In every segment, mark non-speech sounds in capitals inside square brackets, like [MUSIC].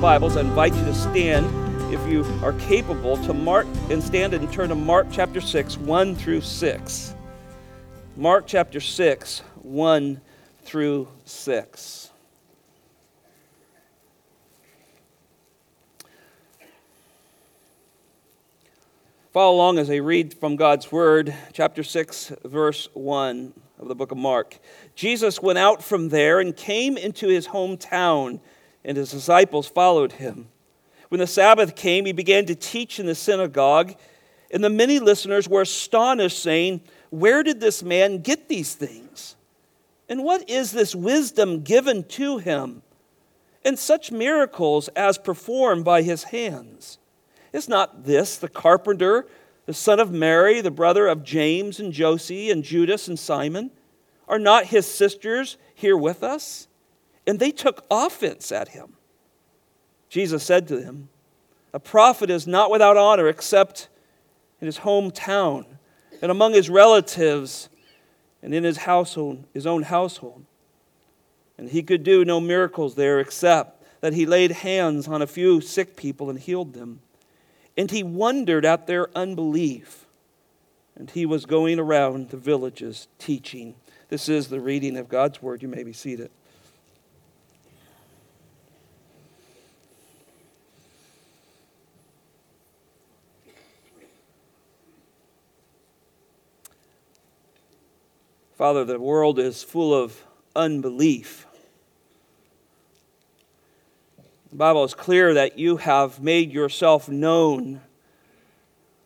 Bibles, I invite you to stand, if you are capable, to mark and stand and turn to Mark chapter 6, 1 through 6. Mark chapter 6, 1 through 6. Follow along as I read from God's Word, chapter 6, verse 1 of the book of Mark. Jesus went out from there and came into his hometown, and his disciples followed him. When the Sabbath came, he began to teach in the synagogue, and the many listeners were astonished, saying, Where did this man get these things? And what is this wisdom given to him? And such miracles as performed by his hands? Is not this the carpenter, the son of Mary, the brother of James and Joseph and Judas and Simon? Are not his sisters here with us? And they took offense at him. Jesus said to them, A prophet is not without honor except in his hometown and among his relatives and in his household, his own household. And he could do no miracles there except that he laid hands on a few sick people and healed them. And he wondered at their unbelief. And he was going around the villages teaching. This is the reading of God's word. You may be seated. Father, the world is full of unbelief. The Bible is clear that you have made yourself known.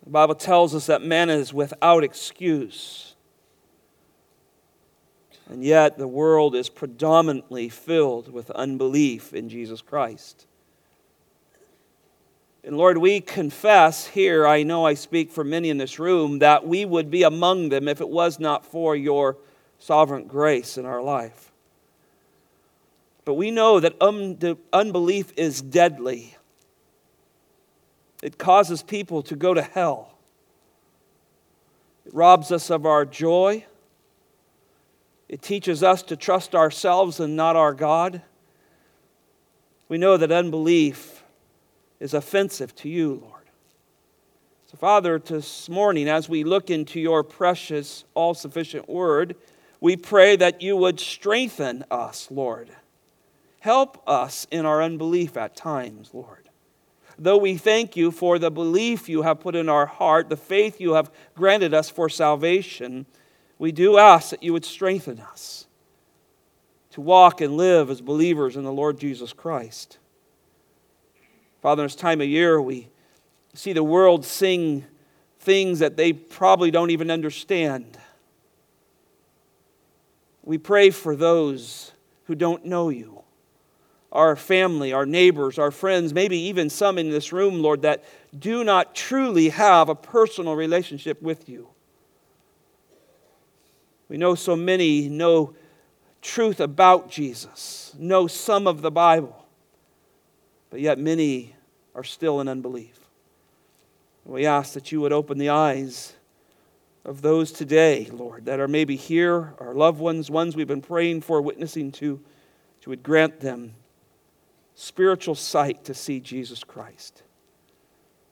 The Bible tells us that man is without excuse. And yet, the world is predominantly filled with unbelief in Jesus Christ. And Lord, we confess here, I know I speak for many in this room, that we would be among them if it was not for your sovereign grace in our life. But we know that um, unbelief is deadly. It causes people to go to hell. It robs us of our joy. It teaches us to trust ourselves and not our God. We know that unbelief is offensive to you, Lord. So, Father, this morning, as we look into your precious, all sufficient word, we pray that you would strengthen us, Lord. Help us in our unbelief at times, Lord. Though we thank you for the belief you have put in our heart, the faith you have granted us for salvation, we do ask that you would strengthen us to walk and live as believers in the Lord Jesus Christ. Father, in this time of year, we see the world sing things that they probably don't even understand. We pray for those who don't know you, our family, our neighbors, our friends, maybe even some in this room, Lord, that do not truly have a personal relationship with you. We know so many know truth about Jesus, know some of the Bible but yet many are still in unbelief. We ask that you would open the eyes of those today, Lord, that are maybe here, our loved ones, ones we've been praying for, witnessing to, that you would grant them spiritual sight to see Jesus Christ.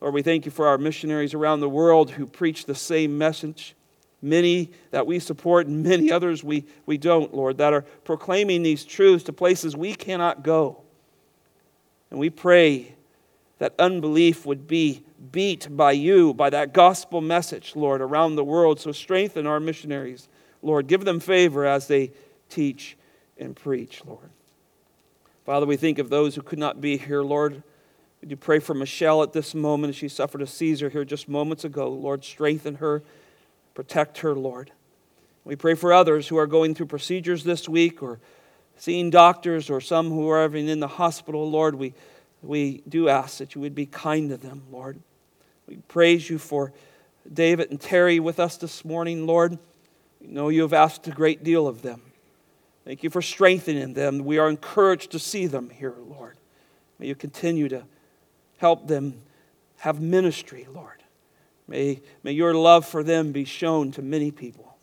Lord, we thank you for our missionaries around the world who preach the same message. Many that we support, and many others we, we don't, Lord, that are proclaiming these truths to places we cannot go. And we pray that unbelief would be beat by you, by that gospel message, Lord, around the world. So strengthen our missionaries, Lord. Give them favor as they teach and preach, Lord. Father, we think of those who could not be here, Lord. Would you pray for Michelle at this moment she suffered a seizure here just moments ago? Lord, strengthen her, protect her, Lord. We pray for others who are going through procedures this week or seeing doctors or some who are even in the hospital, Lord, we, we do ask that you would be kind to them, Lord. We praise you for David and Terry with us this morning, Lord. We know you have asked a great deal of them. Thank you for strengthening them. We are encouraged to see them here, Lord. May you continue to help them have ministry, Lord. May, may your love for them be shown to many people.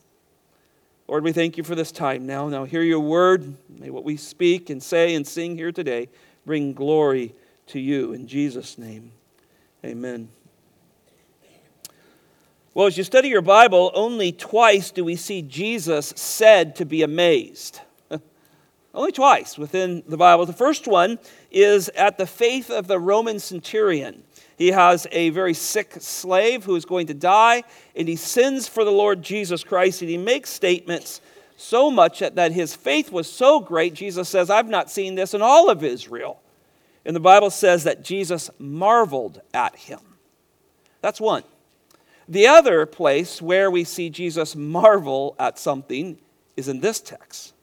Lord, we thank you for this time now. Now, hear your word. May what we speak and say and sing here today bring glory to you. In Jesus' name, amen. Well, as you study your Bible, only twice do we see Jesus said to be amazed. [LAUGHS] only twice within the Bible. The first one is at the faith of the Roman centurion. He has a very sick slave who is going to die, and he sends for the Lord Jesus Christ, and he makes statements so much that his faith was so great, Jesus says, I've not seen this in all of Israel. And the Bible says that Jesus marveled at him. That's one. The other place where we see Jesus marvel at something is in this text.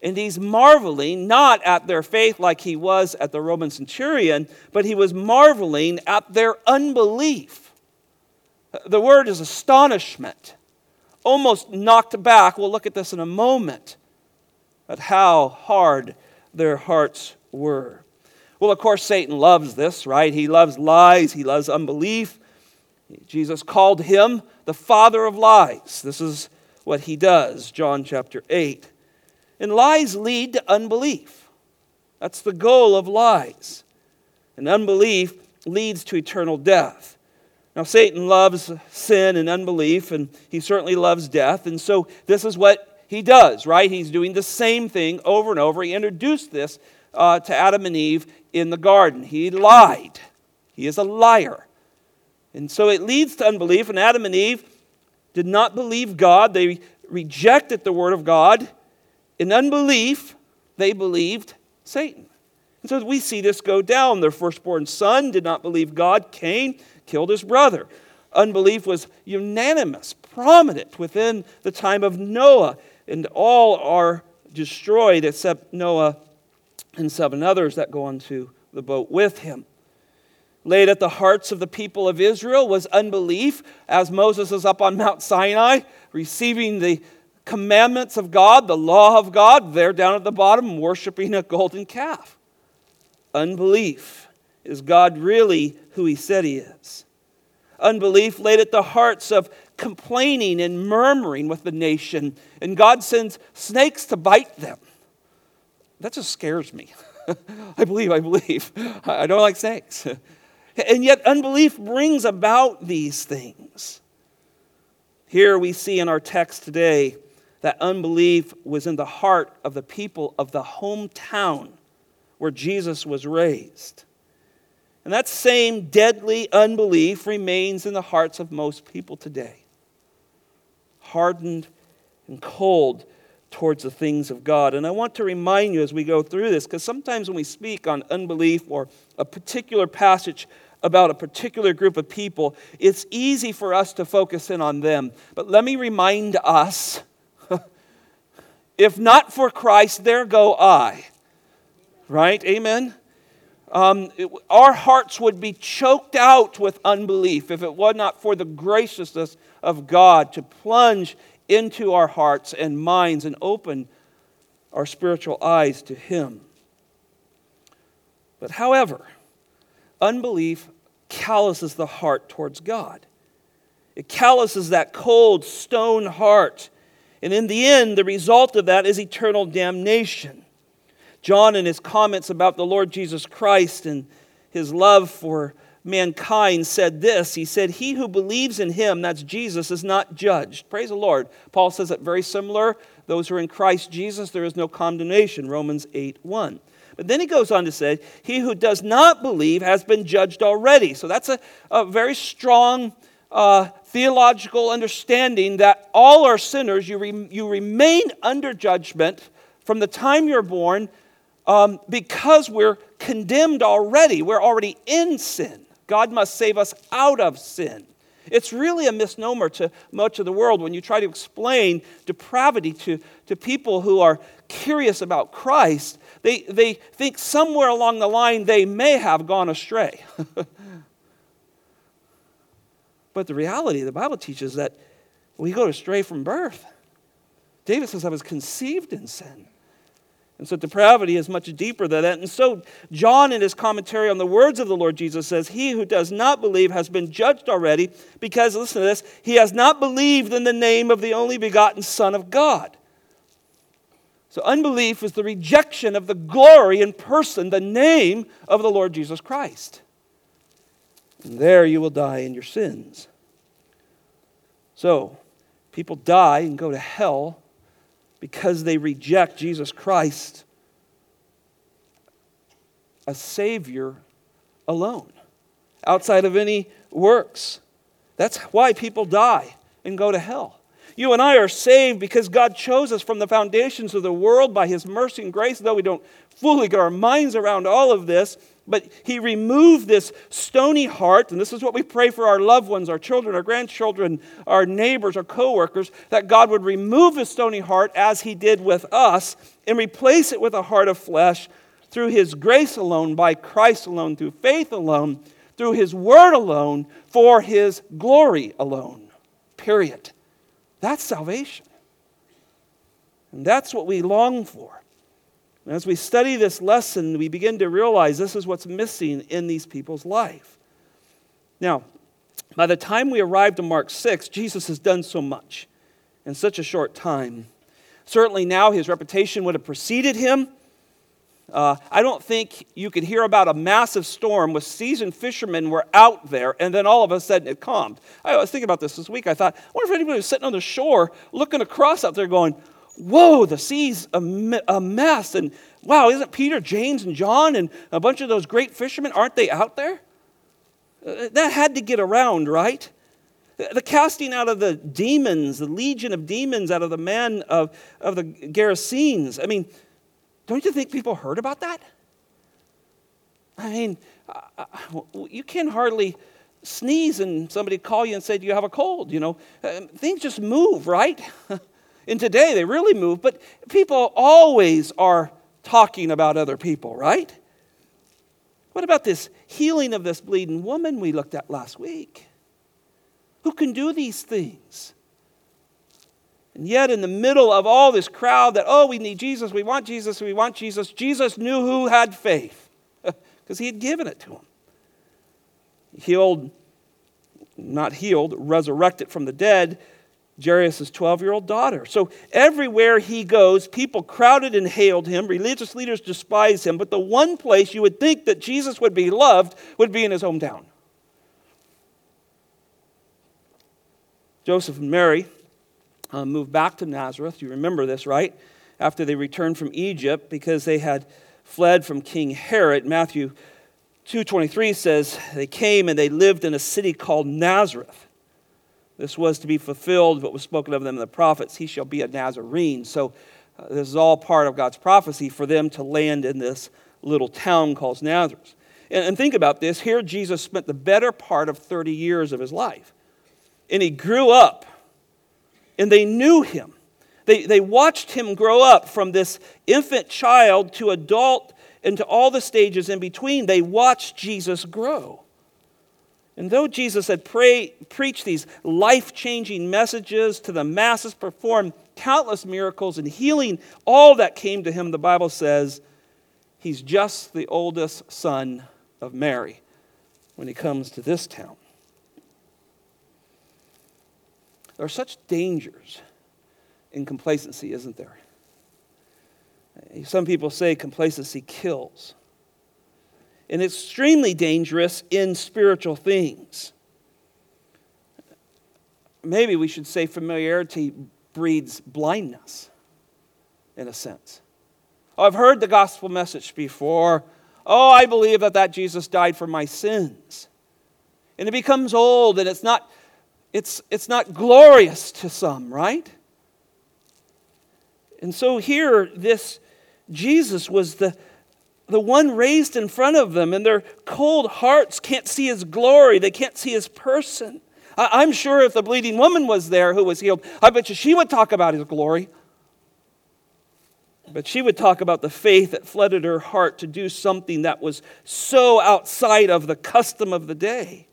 And he's marveling not at their faith like he was at the Roman centurion, but he was marveling at their unbelief. The word is astonishment, almost knocked back. We'll look at this in a moment, at how hard their hearts were. Well, of course, Satan loves this, right? He loves lies, he loves unbelief. Jesus called him the father of lies. This is what he does, John chapter 8. And lies lead to unbelief. That's the goal of lies. And unbelief leads to eternal death. Now, Satan loves sin and unbelief, and he certainly loves death. And so, this is what he does, right? He's doing the same thing over and over. He introduced this uh, to Adam and Eve in the garden. He lied, he is a liar. And so it leads to unbelief. And Adam and Eve did not believe God, they rejected the Word of God. In unbelief, they believed Satan. And so we see this go down. Their firstborn son did not believe God. Cain killed his brother. Unbelief was unanimous, prominent within the time of Noah, and all are destroyed except Noah and seven others that go onto the boat with him laid at the hearts of the people of Israel was unbelief, as Moses is up on Mount Sinai receiving the commandments of God, the law of God. They're down at the bottom worshiping a golden calf. Unbelief. Is God really who he said he is? Unbelief laid at the hearts of complaining and murmuring with the nation, and God sends snakes to bite them. That just scares me. [LAUGHS] I believe, I believe. I don't like snakes. [LAUGHS] And yet, unbelief brings about these things. Here we see in our text today that unbelief was in the heart of the people of the hometown where Jesus was raised. And that same deadly unbelief remains in the hearts of most people today. Hardened and cold towards the things of God. And I want to remind you as we go through this, because sometimes when we speak on unbelief or a particular passage about a particular group of people, it's easy for us to focus in on them. But let me remind us [LAUGHS] if not for Christ, there go I. Right? Amen? Um, it, our hearts would be choked out with unbelief if it were not for the graciousness of God to plunge into our hearts and minds and open our spiritual eyes to Him. But however, unbelief calluses the heart towards God. It calluses that cold stone heart. And in the end, the result of that is eternal damnation. John, in his comments about the Lord Jesus Christ and his love for mankind, said this He said, He who believes in him, that's Jesus, is not judged. Praise the Lord. Paul says it very similar. Those who are in Christ Jesus, there is no condemnation. Romans 8 1. But then he goes on to say, He who does not believe has been judged already. So that's a, a very strong uh, theological understanding that all are sinners. You, re, you remain under judgment from the time you're born um, because we're condemned already. We're already in sin. God must save us out of sin. It's really a misnomer to much of the world when you try to explain depravity to, to people who are curious about Christ. They, they think somewhere along the line they may have gone astray. [LAUGHS] but the reality, the Bible teaches that we go astray from birth. David says, I was conceived in sin. And so depravity is much deeper than that. And so John, in his commentary on the words of the Lord Jesus, says, He who does not believe has been judged already because, listen to this, he has not believed in the name of the only begotten Son of God. So, unbelief is the rejection of the glory and person, the name of the Lord Jesus Christ. And there you will die in your sins. So, people die and go to hell because they reject Jesus Christ, a Savior alone, outside of any works. That's why people die and go to hell. You and I are saved because God chose us from the foundations of the world by His mercy and grace, though we don't fully get our minds around all of this. But He removed this stony heart, and this is what we pray for our loved ones, our children, our grandchildren, our neighbors, our coworkers, that God would remove the stony heart as He did with us and replace it with a heart of flesh through His grace alone, by Christ alone, through faith alone, through His word alone, for His glory alone. Period. That's salvation. And that's what we long for. And as we study this lesson, we begin to realize this is what's missing in these people's life. Now, by the time we arrive to Mark 6, Jesus has done so much in such a short time. Certainly now his reputation would have preceded him. Uh, I don't think you could hear about a massive storm with seasoned fishermen were out there and then all of a sudden it calmed. I was thinking about this this week. I thought, I wonder if anybody was sitting on the shore looking across out there going, Whoa, the sea's a, mess. And wow, isn't Peter, James, and John and a bunch of those great fishermen, aren't they out there? Uh, that had to get around, right? The casting out of the demons, the legion of demons out of the man of, of the Gerasenes. I mean, don't you think people heard about that? I mean, uh, uh, you can hardly sneeze and somebody call you and say, Do you have a cold? You know, uh, things just move, right? [LAUGHS] and today they really move, but people always are talking about other people, right? What about this healing of this bleeding woman we looked at last week? Who can do these things? And yet, in the middle of all this crowd that, oh, we need Jesus, we want Jesus, we want Jesus, Jesus knew who had faith [LAUGHS] because he had given it to him. Healed, not healed, resurrected from the dead, Jairus' 12 year old daughter. So everywhere he goes, people crowded and hailed him. Religious leaders despised him. But the one place you would think that Jesus would be loved would be in his hometown. Joseph and Mary uh, moved back to Nazareth. You remember this, right? After they returned from Egypt because they had fled from King Herod. Matthew 2:23 says they came and they lived in a city called Nazareth. This was to be fulfilled what was spoken of them in the prophets. He shall be a Nazarene. So uh, this is all part of God's prophecy for them to land in this little town called Nazareth. And, and think about this. Here Jesus spent the better part of 30 years of his life. And he grew up and they knew him. They, they watched him grow up from this infant child to adult and to all the stages in between. They watched Jesus grow. And though Jesus had pray, preached these life changing messages to the masses, performed countless miracles and healing all that came to him, the Bible says he's just the oldest son of Mary when he comes to this town. There are such dangers in complacency, isn't there? Some people say complacency kills. And extremely dangerous in spiritual things. Maybe we should say familiarity breeds blindness, in a sense. Oh, I've heard the gospel message before. Oh, I believe that that Jesus died for my sins. And it becomes old and it's not it's, it's not glorious to some, right? And so here, this Jesus was the, the one raised in front of them, and their cold hearts can't see his glory, they can't see his person. I, I'm sure if the bleeding woman was there who was healed, I bet you she would talk about his glory. But she would talk about the faith that flooded her heart to do something that was so outside of the custom of the day.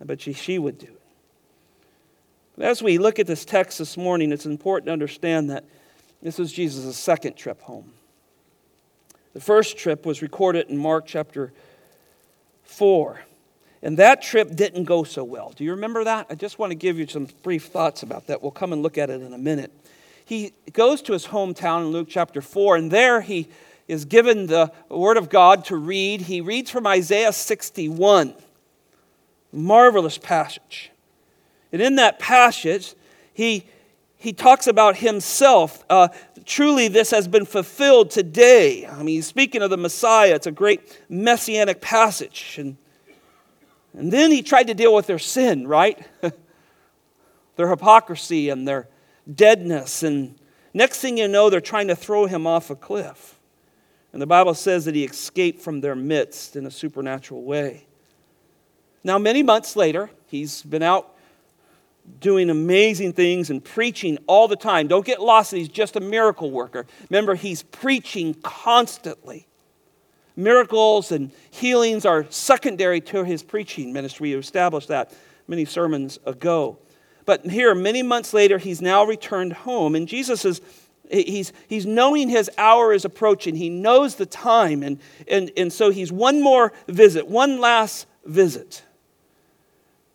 I bet you she would do it. As we look at this text this morning, it's important to understand that this was Jesus' second trip home. The first trip was recorded in Mark chapter 4. And that trip didn't go so well. Do you remember that? I just want to give you some brief thoughts about that. We'll come and look at it in a minute. he goes to his hometown in Luke chapter 4, and there he is given the Word of God to read. He reads from Isaiah 61. Marvelous passage. And in that passage, he, he talks about himself. Uh, truly, this has been fulfilled today. I mean, speaking of the Messiah, it's a great messianic passage. And, and then he tried to deal with their sin, right? [LAUGHS] their hypocrisy and their deadness. And next thing you know, they're trying to throw him off a cliff. And the Bible says that he escaped from their midst in a supernatural way. Now, many months later, he's been out doing amazing things and preaching all the time. Don't get lost that he's just a miracle worker. Remember, he's preaching constantly. Miracles and healings are secondary to his preaching ministry. We established that many sermons ago. But here, many months later, he's now returned home, and Jesus is. He's, he's knowing his hour is approaching. He knows the time. And, and, and so he's one more visit, one last visit.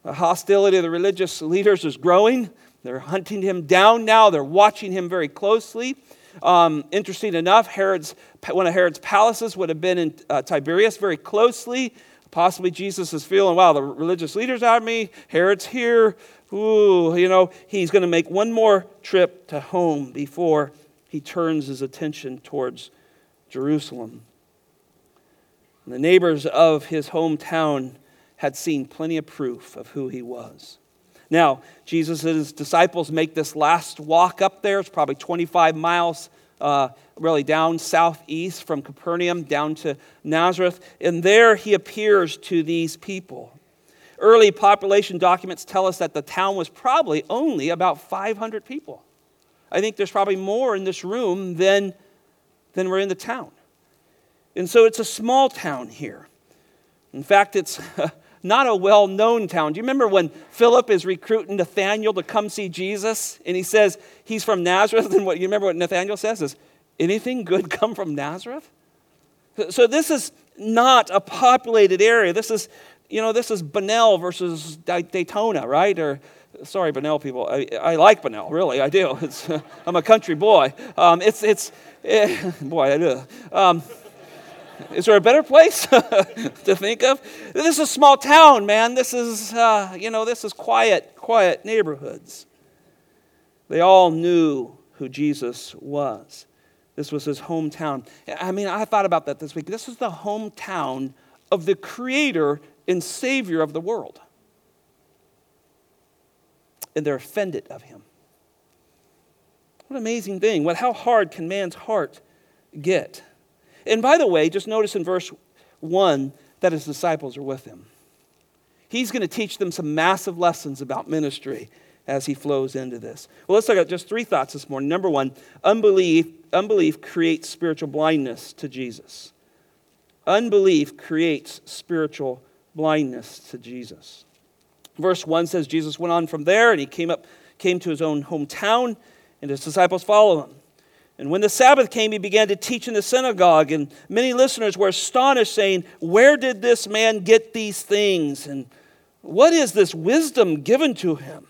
The hostility of the religious leaders is growing. They're hunting him down now. They're watching him very closely. Um, interesting enough, Herod's, one of Herod's palaces would have been in uh, Tiberias very closely. Possibly Jesus is feeling, wow, the religious leaders out of me. Herod's here. Ooh, you know, he's going to make one more trip to home before he turns his attention towards Jerusalem. And the neighbors of his hometown had seen plenty of proof of who he was. Now, Jesus and his disciples make this last walk up there. It's probably 25 miles, uh, really down southeast from Capernaum down to Nazareth. And there he appears to these people. Early population documents tell us that the town was probably only about 500 people. I think there's probably more in this room than, than were in the town. And so it's a small town here. In fact, it's [LAUGHS] not a well known town. Do you remember when Philip is recruiting Nathanael to come see Jesus? And he says he's from Nazareth. [LAUGHS] And what you remember what Nathanael says is, anything good come from Nazareth? So this is not a populated area. This is, you know, this is Bunnell versus Daytona, right? Or sorry, Bunnell people. I, I like Bunnell, really, I do. [LAUGHS] It's, I'm a country boy. Um, it's, it's, eh, [LAUGHS] boy, I do. Um, is there a better place [LAUGHS] to think of? This is a small town, man. This is, uh, you know, this is quiet, quiet neighborhoods. They all knew who Jesus was. This was his hometown. I mean, I thought about that this week. This is the hometown of the creator and savior of the world. And they're offended of him. What an amazing thing. What, how hard can man's heart get? And by the way, just notice in verse 1 that his disciples are with him. He's going to teach them some massive lessons about ministry as he flows into this. Well, let's look at just three thoughts this morning. Number one, unbelief, unbelief creates spiritual blindness to Jesus. Unbelief creates spiritual blindness to Jesus. Verse 1 says Jesus went on from there and he came up came to his own hometown and his disciples followed him. And when the Sabbath came, he began to teach in the synagogue, and many listeners were astonished, saying, Where did this man get these things? And what is this wisdom given to him?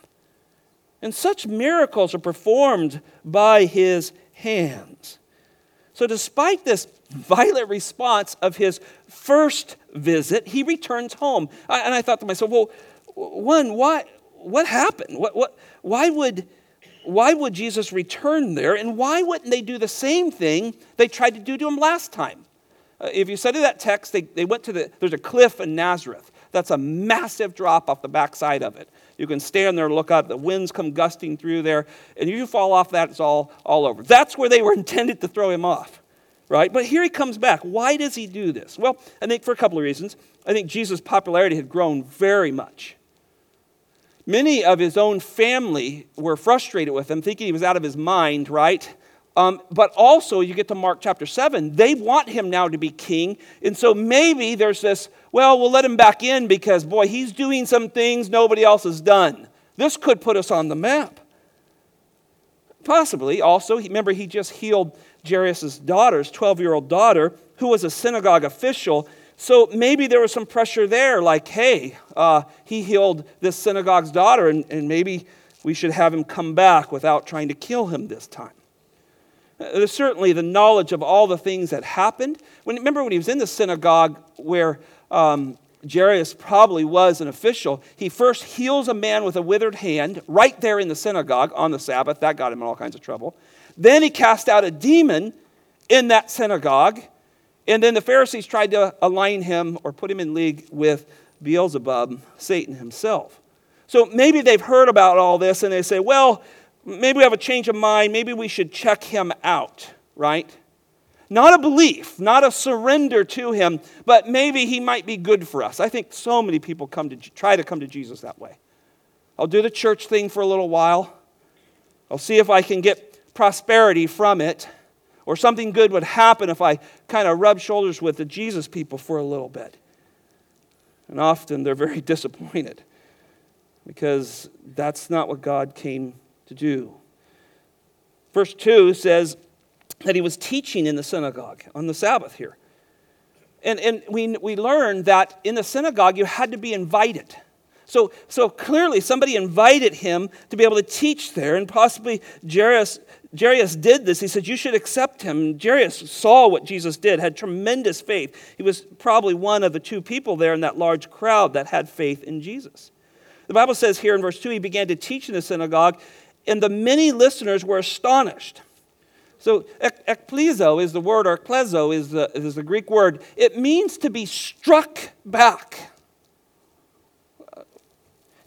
And such miracles are performed by his hands. So, despite this violent response of his first visit, he returns home. And I thought to myself, well, one, why, what happened? What, what, why would why would Jesus return there? And why wouldn't they do the same thing they tried to do to him last time? Uh, if you study that text, they, they went to the, there's a cliff in Nazareth. That's a massive drop off the backside of it. You can stand there and look out. The winds come gusting through there, and if you fall off that, it's all, all over. That's where they were [LAUGHS] intended to throw him off, right? But here he comes back. Why does he do this? Well, I think for a couple of reasons. I think Jesus' popularity had grown very much. Many of his own family were frustrated with him, thinking he was out of his mind, right? Um, but also, you get to Mark chapter 7, they want him now to be king. And so maybe there's this, well, we'll let him back in because, boy, he's doing some things nobody else has done. This could put us on the map. Possibly also, remember, he just healed Jairus' daughter's 12 year old daughter, who was a synagogue official. So maybe there was some pressure there, like, hey, uh, he healed this synagogue's daughter, and, and maybe we should have him come back without trying to kill him this time. Uh, there's certainly the knowledge of all the things that happened. When, remember when he was in the synagogue where um, Jairus probably was an official, he first heals a man with a withered hand right there in the synagogue on the Sabbath. That got him in all kinds of trouble. Then he cast out a demon in that synagogue. And then the Pharisees tried to align him or put him in league with Beelzebub, Satan himself. So maybe they've heard about all this and they say, well, maybe we have a change of mind. Maybe we should check him out, right? Not a belief, not a surrender to him, but maybe he might be good for us. I think so many people come to try to come to Jesus that way. I'll do the church thing for a little while. I'll see if I can get prosperity from it, or something good would happen if I kind of rub shoulders with the Jesus people for a little bit. And often they're very [LAUGHS] disappointed because that's not what God came to do. Verse 2 says that he was teaching in the synagogue on the Sabbath here. And, and we, we learned that in the synagogue you had to be invited. So, so clearly, somebody invited him to be able to teach there, and possibly Jairus, Jairus did this. He said, You should accept him. Jairus saw what Jesus did, had tremendous faith. He was probably one of the two people there in that large crowd that had faith in Jesus. The Bible says here in verse 2 he began to teach in the synagogue, and the many listeners were astonished. So, ekplezo is the word, or ekplezo is the, is the Greek word. It means to be struck back.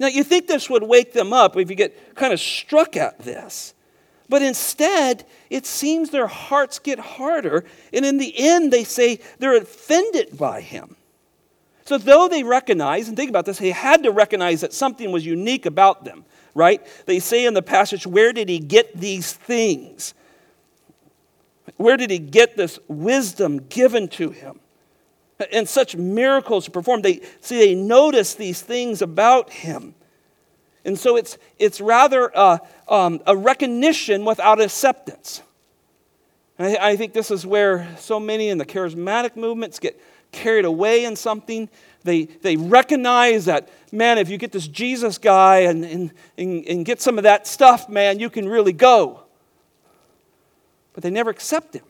Now, you think this would wake them up if you get kind of struck at this. But instead, it seems their hearts get harder, and in the end, they say they're offended by him. So, though they recognize, and think about this, they had to recognize that something was unique about them, right? They say in the passage, Where did he get these things? Where did he get this wisdom given to him? And such miracles performed. They see, they notice these things about him. And so it's, it's rather a, um, a recognition without acceptance. I, I think this is where so many in the charismatic movements get carried away in something. They, they recognize that, man, if you get this Jesus guy and, and, and, and get some of that stuff, man, you can really go. But they never accept him.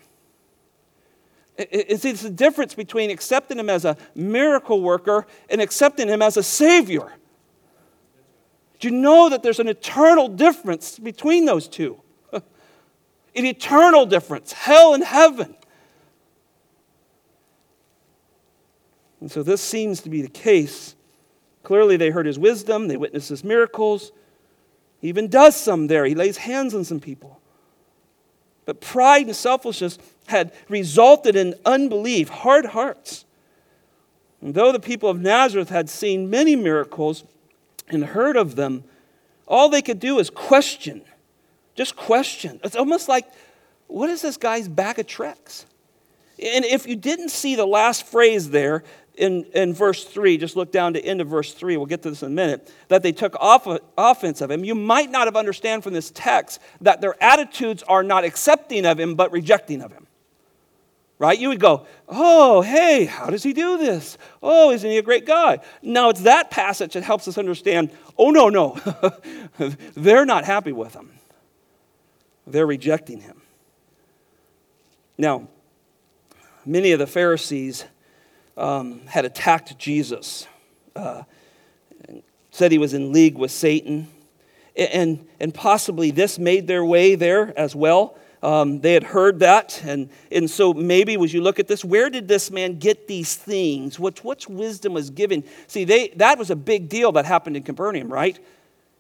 It's, it's the difference between accepting him as a miracle worker and accepting him as a savior. Do you know that there's an eternal difference between those two? [LAUGHS] An eternal difference, hell and heaven. And so this seems to be the case. Clearly, they heard his wisdom, they witnessed his miracles. He even does some there, he lays hands on some people. But pride and selfishness had resulted in unbelief, hard hearts. And though the people of Nazareth had seen many miracles and heard of them, all they could do is question. Just question. It's almost like, what is this guy's bag of tricks? And if you didn't see the last phrase there, in, in verse 3, just look down to end of verse 3, we'll get to this in a minute, that they took off, offense of him, you might not have understand from this text that their attitudes are not accepting of him, but rejecting of him. Right? You would go, oh, hey, how does he do this? Oh, isn't he a great guy? Now, it's that passage that helps us understand, oh, no, no. [LAUGHS] They're not happy with him. They're rejecting him. Now, many of the Pharisees um, had attacked Jesus, uh, said he was in league with Satan, and, and possibly this made their way there as well. Um, they had heard that, and, and so maybe as you look at this, where did this man get these things? What, what's wisdom was given? See, they, that was a big deal that happened in Capernaum, right?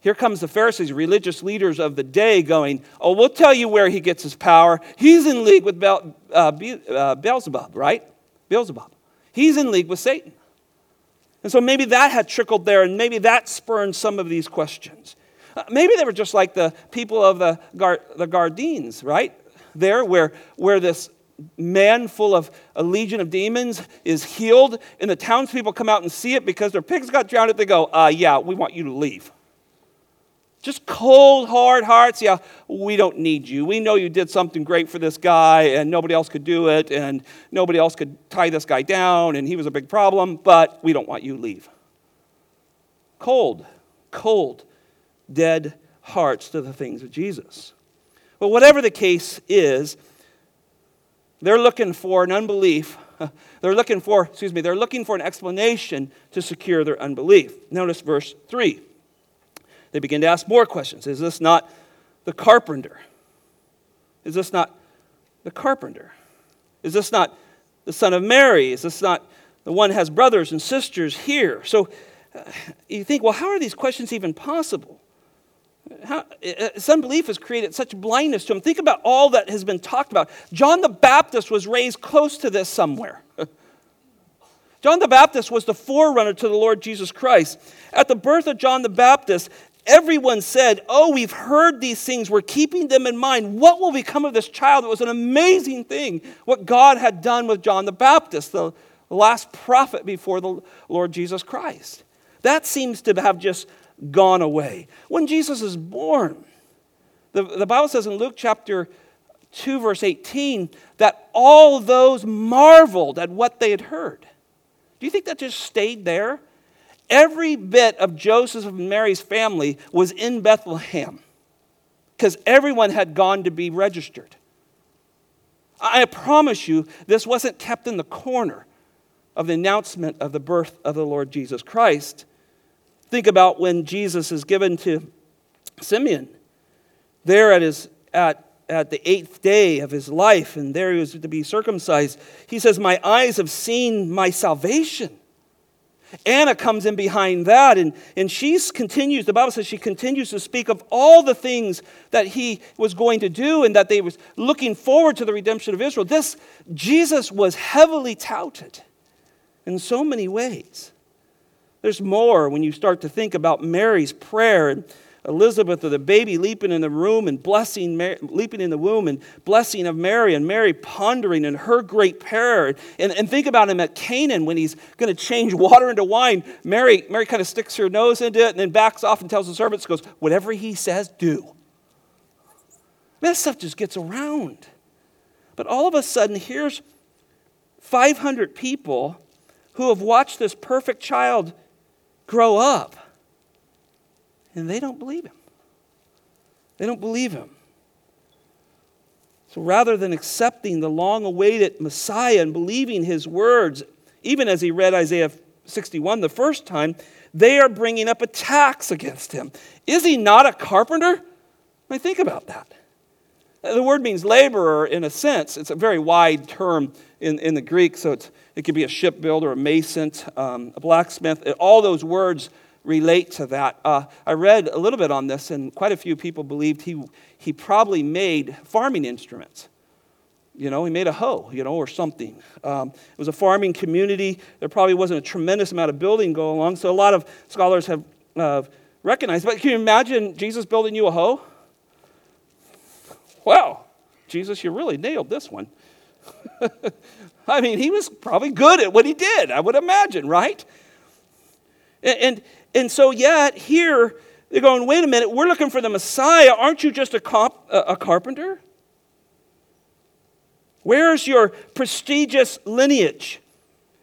Here comes the Pharisees, religious leaders of the day, going, Oh, we'll tell you where he gets his power. He's in league with Bel, uh, Be, uh, Beelzebub, right? Beelzebub. He's in league with Satan. And so maybe that had trickled there, and maybe that spurned some of these questions. [LAUGHS] Maybe they were just like the people of the, Gar- the Gadarenes, right? There, where, where this man full of a legion of demons is healed, and the townspeople come out and see it because their pigs got drowned. They go, uh, Yeah, we want you to leave. Just cold, hard hearts. Yeah, we don't need you. We know you did something great for this guy, and nobody else could do it, and nobody else could tie this guy down, and he was a big problem, but we don't want you to leave. Cold, cold, dead hearts to the things of Jesus. But whatever the case is, they're looking for an unbelief. [LAUGHS] They're looking for, excuse me, they're looking for an explanation to secure their unbelief. Notice verse 3. They begin to ask more questions. Is this not the carpenter? Is this not the carpenter? Is this not the son of Mary? Is this not the one has brothers and sisters here? So uh, you think, well, how are these questions even possible? How, eh, eh, his unbelief has created such blindness to him. Think about all that has been talked about. John the Baptist was raised close to this somewhere. [LAUGHS] John the Baptist was the forerunner to the Lord Jesus Christ. At the birth of John the Baptist, everyone said, Oh, we've heard these things. We're keeping them in mind. What will become of this child? It was an amazing thing what God had done with John the Baptist, the last prophet before the Lord Jesus Christ. That seems to have just gone away. When Jesus is born, the, the Bible says in Luke chapter 2, verse 18, that all those marveled at what they had heard. Do you think that just stayed there? Every bit of Joseph and Mary's family was in Bethlehem because everyone had gone to be registered. I promise you, this wasn't kept in the corner of the announcement of the birth of the Lord Jesus Christ. Think about when Jesus is given to Simeon. There at, his, at, at the eighth day of his life, and there he was to be circumcised. He says, My eyes have seen my salvation. Anna comes in behind that, and, and she continues, the Bible says she continues to speak of all the things that he was going to do and that they was looking forward to the redemption of Israel. This Jesus was heavily touted in so many ways. There's more when you start to think about Mary's prayer and Elizabeth or the baby leaping in the room and blessing, Mary, leaping in the womb and blessing of Mary and Mary pondering and her great prayer. And, and think about him at Cana when he's going to change water into wine. Mary, Mary kind of sticks her nose into it and then backs off and tells the servants, goes, whatever he says, do. That stuff just gets around. But all of a sudden, here's 500 people who have watched this perfect child grow up. And they don't believe him. They don't believe him. So rather than accepting the long awaited Messiah and believing his words, even as he read Isaiah 61 the first time, they are bringing up attacks against him. Is he not a carpenter? I think about that. The word means laborer in a sense. It's a very wide term in, in the Greek, so it could be a shipbuilder, a mason, um, a blacksmith. All those words relate to that. Uh, I read a little bit on this, and quite a few people believed he, he probably made farming instruments. You know, he made a hoe, you know, or something. Um, it was a farming community. There probably wasn't a tremendous amount of building going along, so a lot of scholars have uh, recognized. But can you imagine Jesus building you a hoe? Wow, Jesus, you really nailed this one. [LAUGHS] I mean, he was probably good at what he did, I would imagine, right? And, and, and so, yet, here, they're going, wait a minute, we're looking for the Messiah. Aren't you just a, comp, a, a carpenter? Where's your prestigious lineage?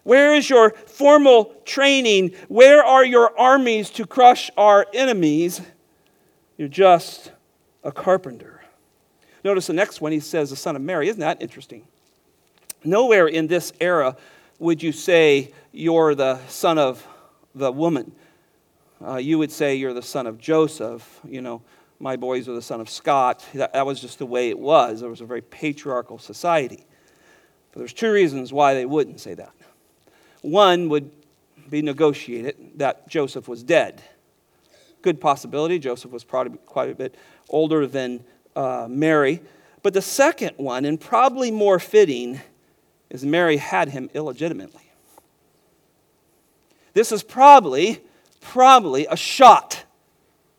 Where is your formal training? Where are your armies to crush our enemies? You're just a carpenter. Notice the next one, he says, the son of Mary. Isn't that interesting? Nowhere in this era would you say you're the son of the woman. Uh, you would say you're the son of Joseph. You know, my boys are the son of Scott. That, that was just the way it was. It was a very patriarchal society. But there's two reasons why they wouldn't say that. One would be negotiated that Joseph was dead. Good possibility. Joseph was probably quite a bit older than uh, Mary. But the second one, and probably more fitting, is Mary had him illegitimately. This is probably, probably a shot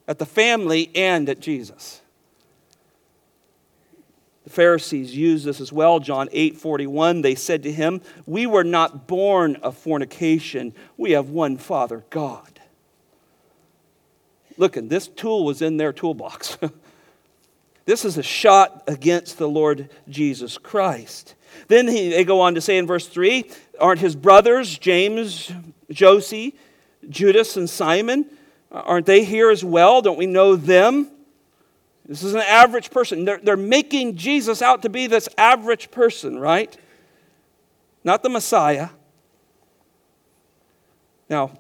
at the family and at Jesus. The Pharisees used this as well. John 8 41, they said to him, We were not born of fornication. We have one Father, God. Look, and this tool was in their toolbox. [LAUGHS] This is a shot against the Lord Jesus Christ. Then he, they go on to say in verse 3 Aren't his brothers, James, Joses, Judas, and Simon, aren't they here as well? Don't we know them? This is an average person. They're, they're making Jesus out to be this average person, right? Not the Messiah. Now,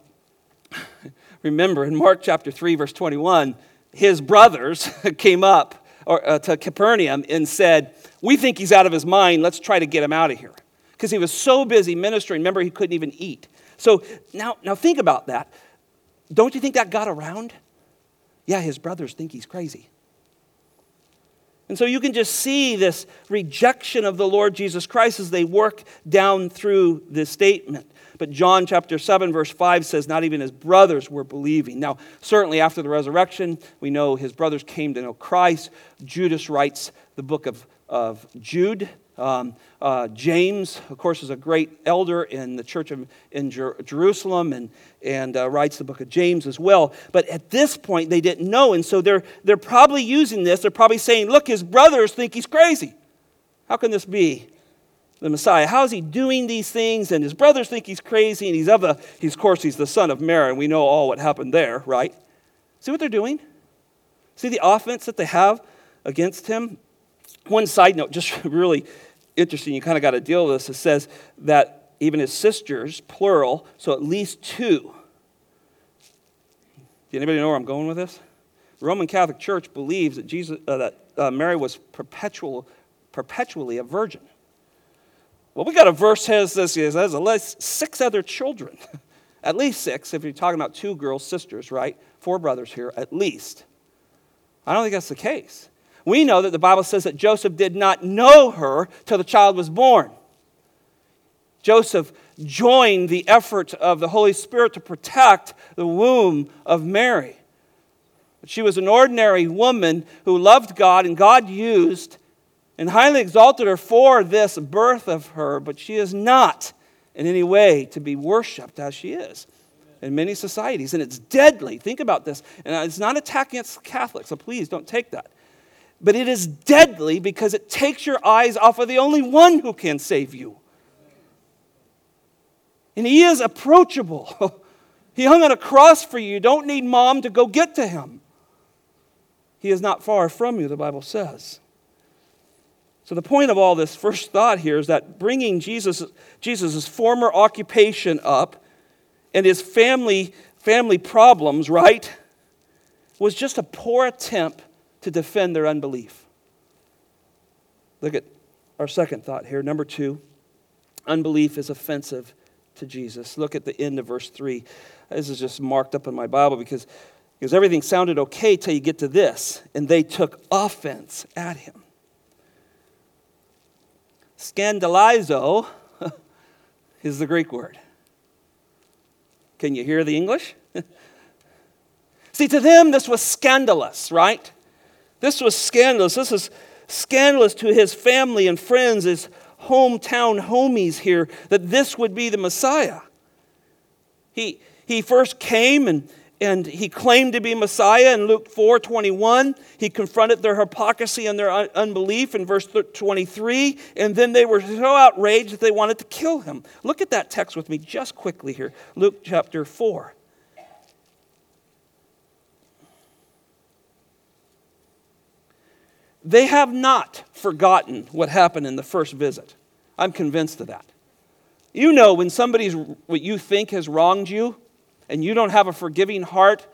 [LAUGHS] remember in Mark chapter 3, verse 21, his brothers [LAUGHS] came up or, uh, to Capernaum and said, We think he's out of his mind. Let's try to get him out of here. Because he was so busy ministering. Remember, he couldn't even eat. So now, now think about that. Don't you think that got around? Yeah, his brothers think he's crazy. And so you can just see this rejection of the Lord Jesus Christ as they work down through this statement. But John chapter 7, verse 5 says, Not even his brothers were believing. Now, certainly after the resurrection, we know his brothers came to know Christ. Judas writes the book of, of Jude. Um, uh, James, of course, is a great elder in the church of, in Jer- Jerusalem and, and uh, writes the book of James as well. But at this point, they didn't know. And so they're, they're probably using this. They're probably saying, Look, his brothers think he's crazy. How can this be? The Messiah. How is he doing these things? And his brothers think he's crazy, and he's of the, he's, of course, he's the son of Mary, and we know all what happened there, right? See what they're doing? See the offense that they have against him? One side note, [LAUGHS] just really interesting, you kind of got to deal with this. It says that even his sisters, plural, so at least two. Do anybody know where I'm going with this? The Roman Catholic Church believes that, Jesus, uh, that uh, Mary was perpetual, perpetually a virgin. Well, we got a verse says this has at least six other children. [LAUGHS] at least six, if you're talking about two girls, sisters, right? Four brothers here, at least. I don't think that's the case. We know that the Bible says that Joseph did not know her till the child was born. Joseph joined the effort of the Holy Spirit to protect the womb of Mary. She was an ordinary woman who loved God, and God used and highly exalted her for this birth of her, but she is not in any way to be worshiped as she is in many societies. And it's deadly. Think about this. And it's not attack against Catholics, so please don't take that. But it is deadly because it takes your eyes off of the only one who can save you. And he is approachable. [LAUGHS] he hung on a cross for you. You don't need mom to go get to him. He is not far from you, the Bible says. So, the point of all this first thought here is that bringing Jesus' Jesus's former occupation up and his family, family problems, right, was just a poor attempt to defend their unbelief. Look at our second thought here. Number two, unbelief is offensive to Jesus. Look at the end of verse 3. This is just marked up in my Bible because, because everything sounded okay till you get to this. And they took offense at him. Scandalizo [LAUGHS] is the Greek word. Can you hear the English? [LAUGHS] See, to them, this was scandalous, right? This was scandalous. This is scandalous to his family and friends, his hometown homies here, that this would be the Messiah. He, he first came and and he claimed to be Messiah in Luke 4 21. He confronted their hypocrisy and their unbelief in verse 23. And then they were so outraged that they wanted to kill him. Look at that text with me just quickly here Luke chapter 4. They have not forgotten what happened in the first visit. I'm convinced of that. You know, when somebody's what you think has wronged you, and you don't have a forgiving heart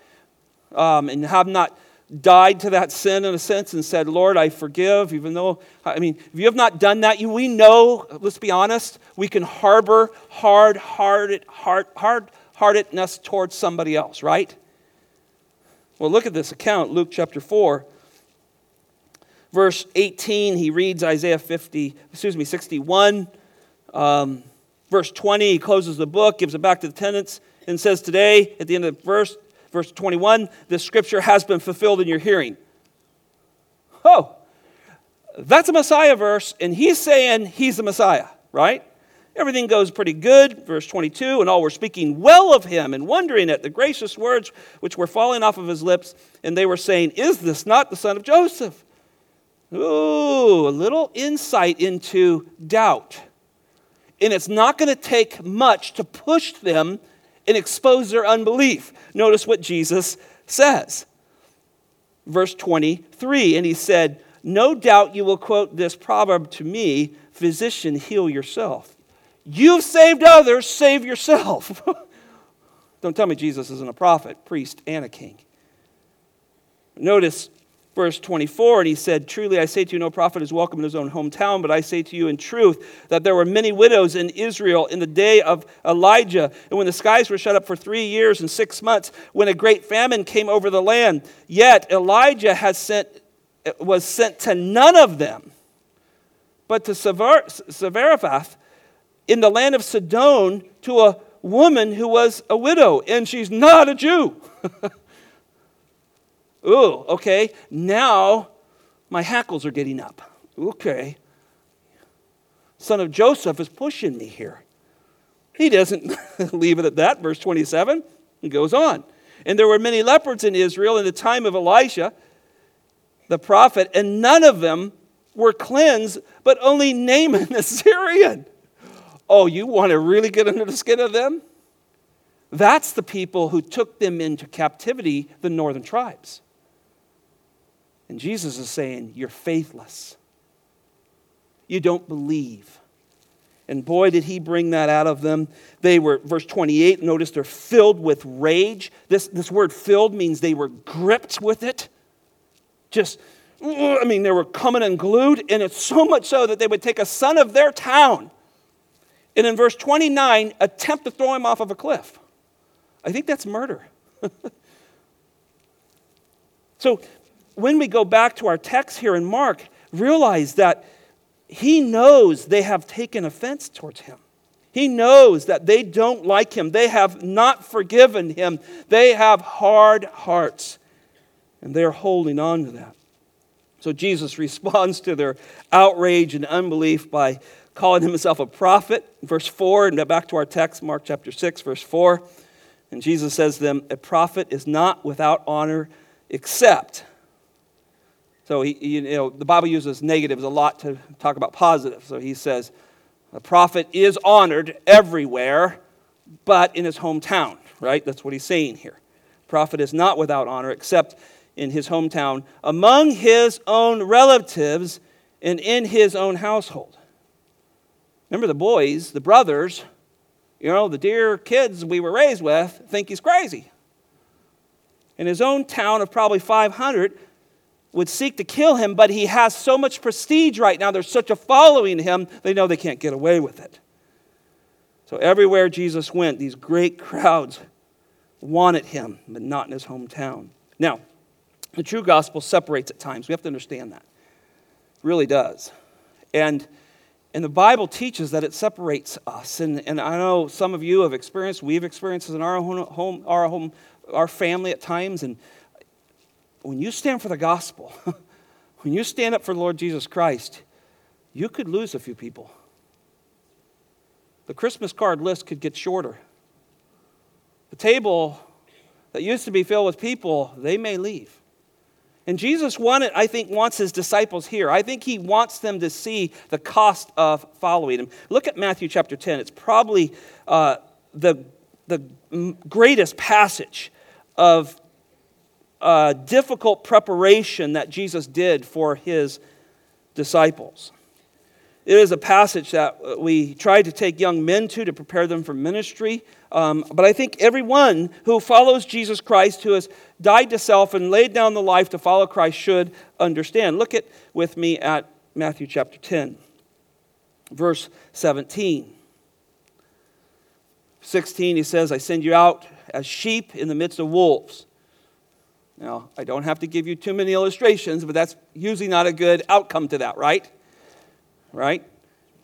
um, and have not died to that sin in a sense and said, Lord, I forgive, even though, I mean, if you have not done that, you, we know, let's be honest, we can harbor hard hearted, hard, hard heartedness towards somebody else, right? Well, look at this account, Luke chapter 4. Verse 18, he reads Isaiah 50, excuse me, 61. Um, verse 20, he closes the book, gives it back to the tenants and says, Today, at the end of the verse, verse 21, this scripture has been fulfilled in your hearing. Oh, that's a Messiah verse, and he's saying he's the Messiah, right? Everything goes pretty good. Verse 22, and all were speaking well of him and wondering at the gracious words which were falling off of his lips, and they were saying, Is this not the son of Joseph? Ooh, a little insight into doubt. And it's not going to take much to push them and expose their unbelief. Notice what Jesus says. verse 23. And he said, No doubt you will quote this proverb to me Physician, heal yourself. You've saved others, save yourself. [LAUGHS] Don't tell me Jesus isn't a prophet, priest, and a king. Notice verse 24, and he said, Truly I say to you, no prophet is welcome in his own hometown, but I say to you in truth that there were many widows in Israel in the day of Elijah, and when the skies were shut up for three years and six months, when a great famine came over the land. Yet Elijah has sent, was sent to none of them, but to Zarephath in the land of Sidon to a woman who was a widow, and she's not a Jew. [LAUGHS] Ooh, okay. Now my hackles are getting up. Okay. Son of Joseph is pushing me here. He doesn't [LAUGHS] leave it at that. Verse 27, he goes on. And there were many leopards in Israel in the time of Elisha, the prophet, and none of them were cleansed, but only Naaman [LAUGHS] the Syrian. Oh, you want to really get under the skin of them? That's the people who took them into captivity, the northern tribes. And Jesus is saying, You're faithless. You don't believe. And boy, did he bring that out of them. They were, verse 28, notice they're filled with rage. This, this word filled means they were gripped with it. Just, I mean, they were coming and glued, And it's so much so that they would take a son of their town and in verse 29, attempt to throw him off of a cliff. I think that's murder. [LAUGHS] so when we go back to our text here in Mark, realize that he knows they have taken offense towards him. He knows that they don't like him. They have not forgiven him. They have hard hearts. And they're holding on to that. So Jesus [LAUGHS] responds to their outrage and unbelief by calling himself a prophet. Verse 4, and back to our text, Mark chapter 6, verse 4. And Jesus says to them, A prophet is not without honor except so he, you know, the Bible uses negatives a lot to talk about positive. So he says, a prophet is honored everywhere, but in his hometown, right? That's what he's saying here. Prophet is not without honor except in his hometown, among his own relatives, and in his own household. Remember the boys, the brothers, you know, the dear kids we were raised with think he's crazy. In his own town of probably 500, would seek to kill him, but he has so much prestige right now. There's such a following him, they know they can't get away with it. So everywhere Jesus went, these great crowds wanted him, but not in his hometown. Now, the true gospel separates at times. We have to understand that. It really does. And and the Bible teaches that it separates us. And, and I know some of you have experienced, we've experienced in our home, our home, our family at times, and when you stand for the gospel, [LAUGHS] when you stand up for the Lord Jesus Christ, you could lose a few people. The Christmas card list could get shorter. The table that used to be filled with people, they may leave. And Jesus wanted, I think, wants his disciples here. I think he wants them to see the cost of following him. Look at Matthew chapter 10. It's probably uh, the, the greatest passage of uh, difficult preparation that Jesus did for his disciples. It is a passage that we try to take young men to to prepare them for ministry. Um, but I think everyone who follows Jesus Christ, who has died to self and laid down the life to follow Christ, should understand. Look at with me at Matthew chapter 10, verse 17. 16, he says, I send you out as sheep in the midst of wolves. Now, I don't have to give you too many illustrations, but that's usually not a good outcome to that, right? Right?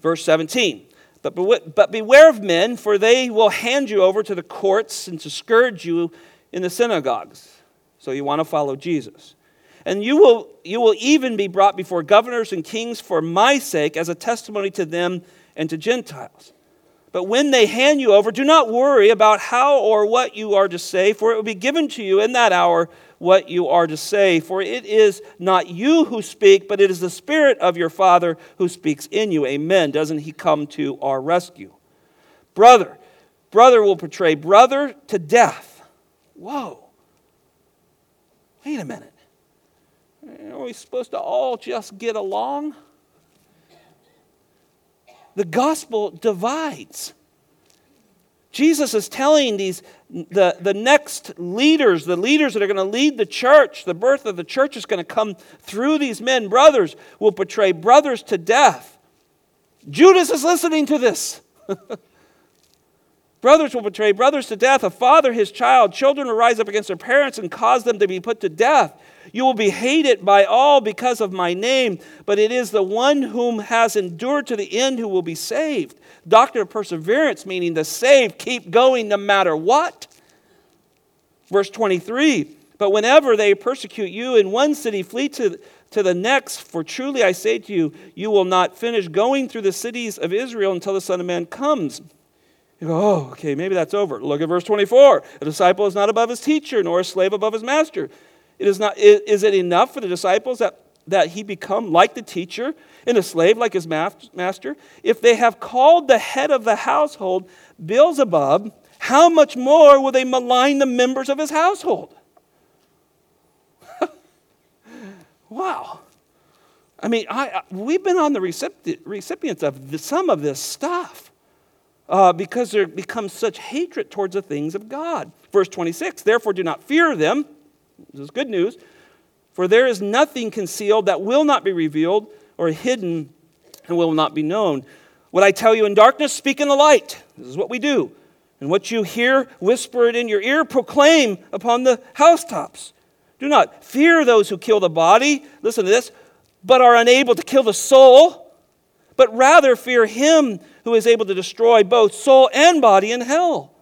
Verse 17. But, but beware of men, for they will hand you over to the courts and to scourge you in the synagogues. So you want to follow Jesus. And you will, you will even be brought before governors and kings for my sake as a testimony to them and to Gentiles. But when they hand you over, do not worry about how or what you are to say, for it will be given to you in that hour what you are to say. For it is not you who speak, but it is the Spirit of your Father who speaks in you. Amen. Doesn't he come to our rescue? Brother, brother will betray brother to death. Whoa. Wait a minute. Are we supposed to all just get along? The gospel divides. Jesus is telling these the, the next leaders, the leaders that are going to lead the church, the birth of the church is going to come through these men. Brothers will betray brothers to death. Judas is listening to this. [LAUGHS] brothers will betray brothers to death, a father his child. Children will rise up against their parents and cause them to be put to death. You will be hated by all because of my name, but it is the one whom has endured to the end who will be saved. Doctrine of perseverance, meaning the saved keep going no matter what. Verse 23 But whenever they persecute you in one city, flee to, to the next, for truly I say to you, you will not finish going through the cities of Israel until the Son of Man comes. You go, oh, okay, maybe that's over. Look at verse 24. A disciple is not above his teacher, nor a slave above his master. It is, not, is it enough for the disciples that, that he become like the teacher and a slave like his master? If they have called the head of the household Beelzebub, how much more will they malign the members of his household? [LAUGHS] wow. I mean, I, we've been on the recipients of some of this stuff uh, because there becomes such hatred towards the things of God. Verse 26 Therefore, do not fear them this is good news. For there is nothing concealed that will not be revealed, or hidden and will not be known. What I tell you in darkness, speak in the light. This is what we do. And what you hear, whisper it in your ear, proclaim upon the housetops. Do not fear those who kill the body, listen to this, but are unable to kill the soul, but rather fear him who is able to destroy both soul and body in hell.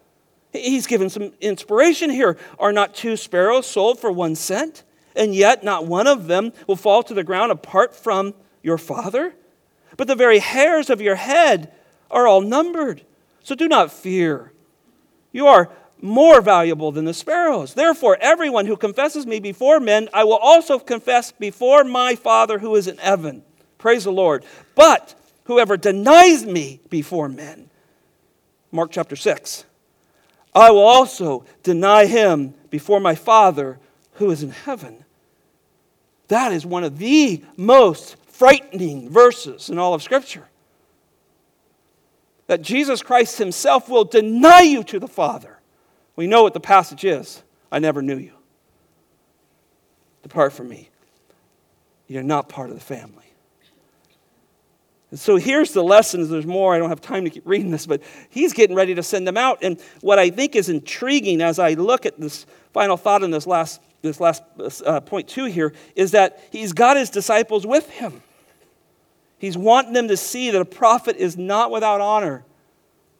He's given some inspiration here. Are not two sparrows sold for one cent? And yet not one of them will fall to the ground apart from your Father? But the very hairs of your head are all numbered. So do not fear. You are more valuable than the sparrows. Therefore, everyone who confesses me before men, I will also confess before my Father who is in heaven. Praise the Lord. But whoever denies me before men, Mark chapter 6, I will also deny him before my Father who is in heaven. That is one of the most frightening verses in all of Scripture. That Jesus Christ himself will deny you to the Father. We know what the passage is. I never knew you. Depart from me. You're not part of the family. So here's the lessons. There's more. I don't have time to keep reading this, but he's getting ready to send them out. And what I think is intriguing as I look at this final thought in this last, this last uh, point two here is that he's got his disciples with him. He's wanting them to see that a prophet is not without honor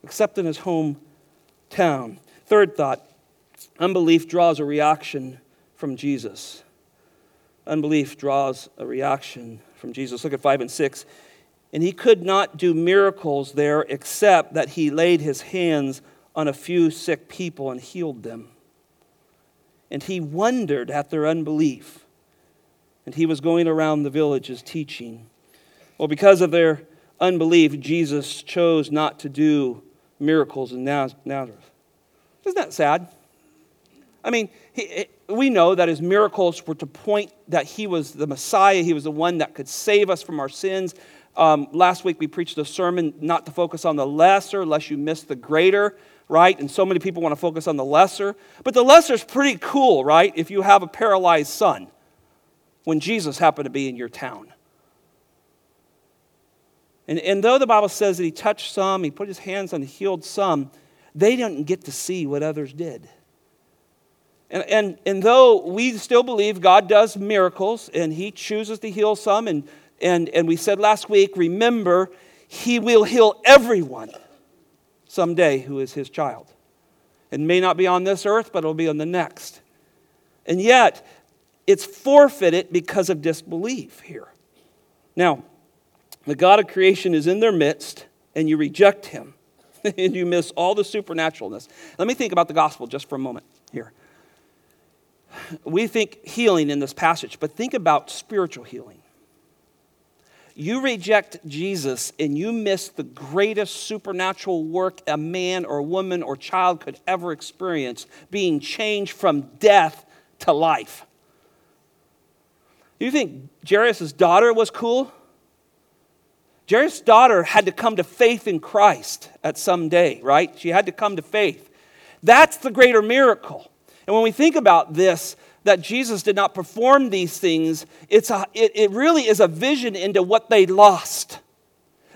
except in his hometown. Third thought unbelief draws a reaction from Jesus. Unbelief draws a reaction from Jesus. Look at 5 and 6. And he could not do miracles there except that he laid his hands on a few sick people and healed them. And he wondered at their unbelief. And he was going around the villages teaching. Well, because of their unbelief, Jesus chose not to do miracles in Nazareth. Isn't that sad? I mean, he, we know that his miracles were to point that he was the Messiah, he was the one that could save us from our sins, um, last week we preached a sermon not to focus on the lesser, lest you miss the greater, right? And so many people want to focus on the lesser. But the lesser is pretty cool, right? If you have a paralyzed son when Jesus happened to be in your town. And, and though the Bible says that he touched some, he put his hands on, healed some, they didn't get to see what others did. And, and, and though we still believe God does miracles and he chooses to heal some and and, and we said last week, remember, he will heal everyone someday who is his child. It may not be on this earth, but it'll be on the next. And yet, it's forfeited because of disbelief here. Now, the God of creation is in their midst, and you reject him, [LAUGHS] and you miss all the supernaturalness. Let me think about the gospel just for a moment here. We think healing in this passage, but think about spiritual healing you reject Jesus and you miss the greatest supernatural work a man or woman or child could ever experience being changed from death to life. You think Jairus' daughter was cool? Jairus' daughter had to come to faith in Christ at some day, right? She had to come to faith. That's the greater miracle. And when we think about this, that Jesus did not perform these things, it's a, it, it really is a vision into what they lost.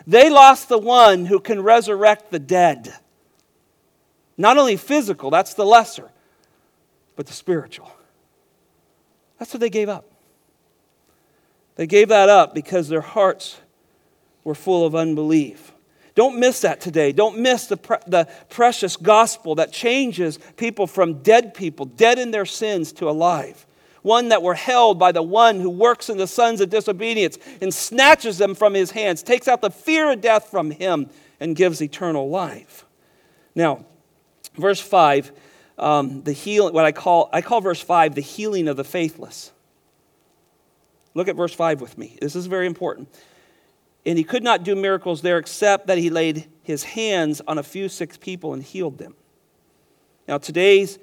They lost the one who can resurrect the dead. Not only physical, that's the lesser, but the spiritual. That's what they gave up. They gave that up because their hearts were full of unbelief. Don't miss that today. Don't miss the, pre- the precious gospel that changes people from dead people, dead in their sins, to alive. One that were held by the one who works in the sons of disobedience and snatches them from his hands, takes out the fear of death from him, and gives eternal life. Now, verse 5, um, the heal, what I call, I call verse 5 the healing of the faithless. Look at verse 5 with me. This is very important. And he could not do miracles there except that he laid his hands on a few sick people and healed them. Now, today's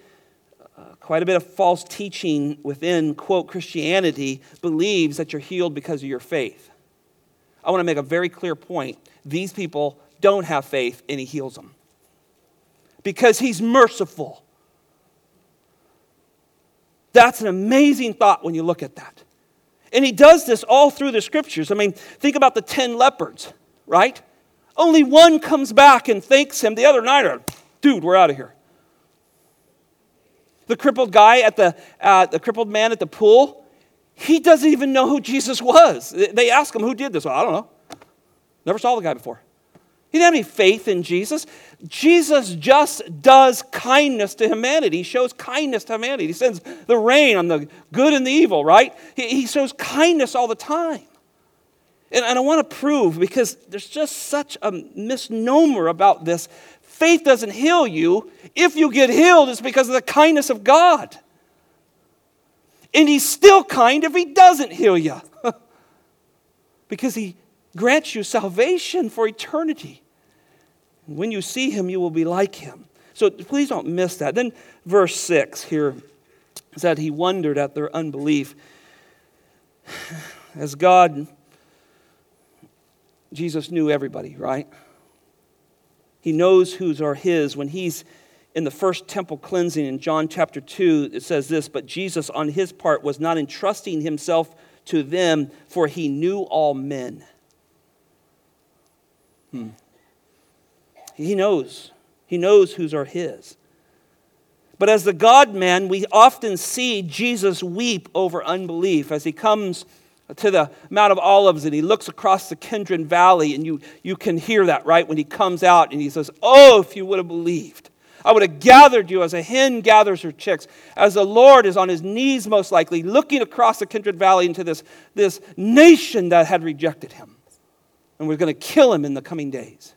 uh, quite a bit of false teaching within, quote, Christianity believes that you're healed because of your faith. I want to make a very clear point. These people don't have faith, and he heals them because he's merciful. That's an amazing thought when you look at that. And he does this all through the scriptures. I mean, think about the 10 leopards, right? Only one comes back and thanks him. The other nine are, dude, we're out of here. The crippled guy at the, uh, the crippled man at the pool, he doesn't even know who Jesus was. They ask him, who did this? Well, I don't know. Never saw the guy before. He didn't have any faith in Jesus. Jesus just does kindness to humanity. He shows kindness to humanity. He sends the rain on the good and the evil, right? He, he shows kindness all the time. And, and I want to prove, because there's just such a misnomer about this. Faith doesn't heal you. If you get healed, it's because of the kindness of God. And He's still kind if He doesn't heal you, [LAUGHS] because He grants you salvation for eternity. When you see him, you will be like him. So please don't miss that. Then, verse 6 here is that he wondered at their unbelief. As God, Jesus knew everybody, right? He knows whose are his. When he's in the first temple cleansing in John chapter 2, it says this But Jesus, on his part, was not entrusting himself to them, for he knew all men. Hmm. He knows. He knows whose are his. But as the God man, we often see Jesus weep over unbelief as he comes to the Mount of Olives and he looks across the Kidron Valley, and you, you can hear that, right? When he comes out and he says, Oh, if you would have believed. I would have gathered you as a hen gathers her chicks, as the Lord is on his knees, most likely, looking across the Kidron Valley into this, this nation that had rejected him and we're going to kill him in the coming days.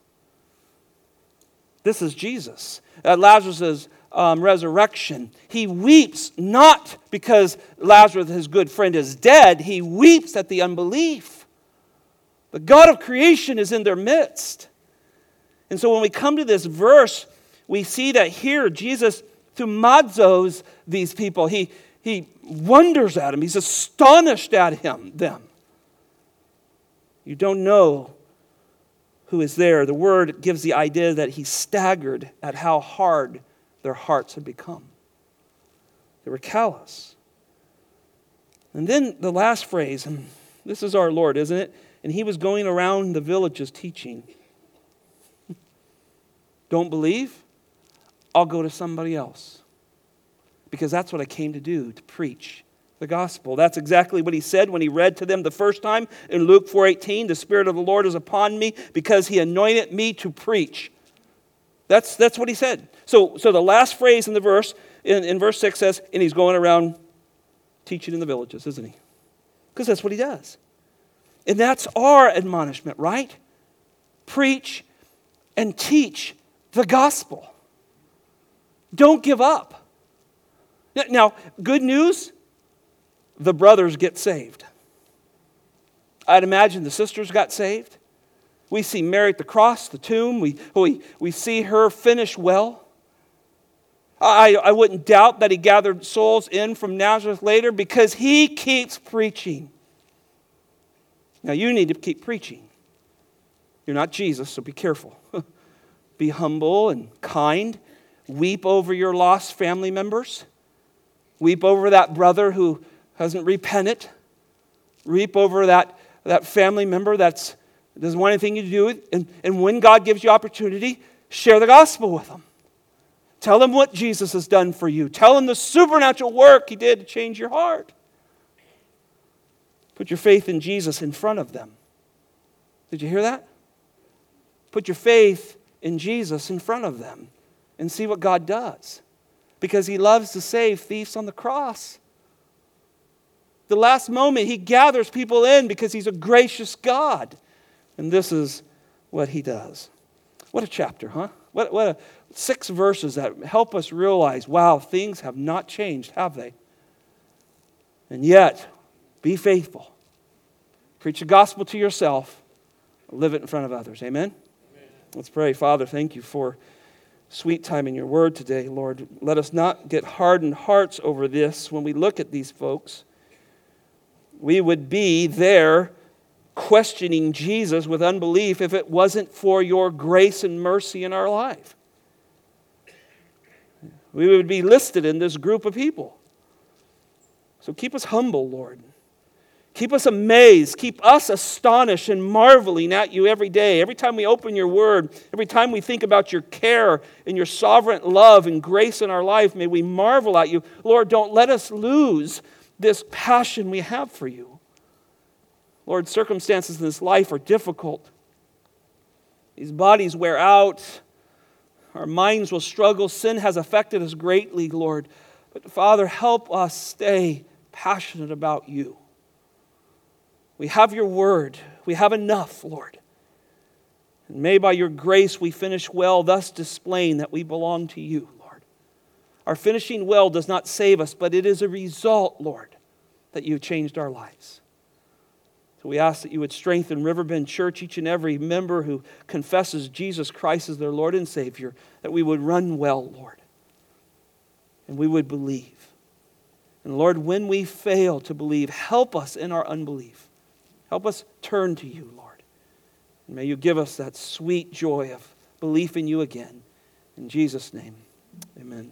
This is Jesus. At Lazarus' um, resurrection, he weeps not because Lazarus, his good friend, is dead. He weeps at the unbelief. The God of creation is in their midst. And so when we come to this verse, we see that here Jesus thumazos these people. He, he wonders at them. He's astonished at him, them. You don't know who is there. The word gives the idea that he staggered at how hard their hearts had become. They were callous. And then the last phrase, and this is our Lord, isn't it? And he was going around the villages teaching. [LAUGHS] Don't believe? I'll go to somebody else. Because that's what I came to do, to preach the gospel. That's exactly what he said when he read to them the first time in Luke 4:18, "The spirit of the Lord is upon me because he anointed me to preach." That's, that's what he said. So, so the last phrase in the verse, in, in verse 6 says, and he's going around teaching in the villages, isn't he? Because that's what he does. And that's our admonishment, right? Preach and teach the gospel. Don't give up. Now, good news the brothers get saved. I'd imagine the sisters got saved. We see Mary at the cross, the tomb. We, we, we see her finish well. I, I wouldn't doubt that he gathered souls in from Nazareth later because he keeps preaching. Now, you need to keep preaching. You're not Jesus, so be careful. [LAUGHS] be humble and kind. Weep over your lost family members. Weep over that brother who hasn't repented. reap over that, that family member that's doesn't want anything to do with and, and when God gives you opportunity, share the gospel with them. Tell them what Jesus has done for you. Tell them the supernatural work he did to change your heart. Put your faith in Jesus in front of them. Did you hear that? Put your faith in Jesus in front of them and see what God does. Because he loves to save thieves on the cross. The last moment, he gathers people in because he's a gracious God. And this is what he does. What a chapter, huh? What, what a, six verses that help us realize wow, things have not changed, have they? And yet, be faithful. Preach the gospel to yourself, live it in front of others. Amen? Amen? Let's pray. Father, thank you for sweet time in your word today, Lord. Let us not get hardened hearts over this when we look at these folks. We would be there questioning Jesus with unbelief if it wasn't for your grace and mercy in our life. We would be listed in this group of people. So keep us humble, Lord. Keep us amazed. Keep us astonished and marveling at you every day. Every time we open your word, every time we think about your care and your sovereign love and grace in our life, may we marvel at you. Lord, don't let us lose this passion we have for you. Lord, circumstances in this life are difficult. These bodies wear out. Our minds will struggle. Sin has affected us greatly, Lord. But Father, help us stay passionate about you. We have your word. We have enough, Lord. And may by your grace we finish well, thus displaying that we belong to you. Our finishing well does not save us, but it is a result, Lord, that you've changed our lives. So we ask that you would strengthen Riverbend Church, each and every member who confesses Jesus Christ as their Lord and Savior, that we would run well, Lord, and we would believe. And Lord, when we fail to believe, help us in our unbelief. Help us turn to you, Lord. And may you give us that sweet joy of belief in you again. In Jesus' name, amen.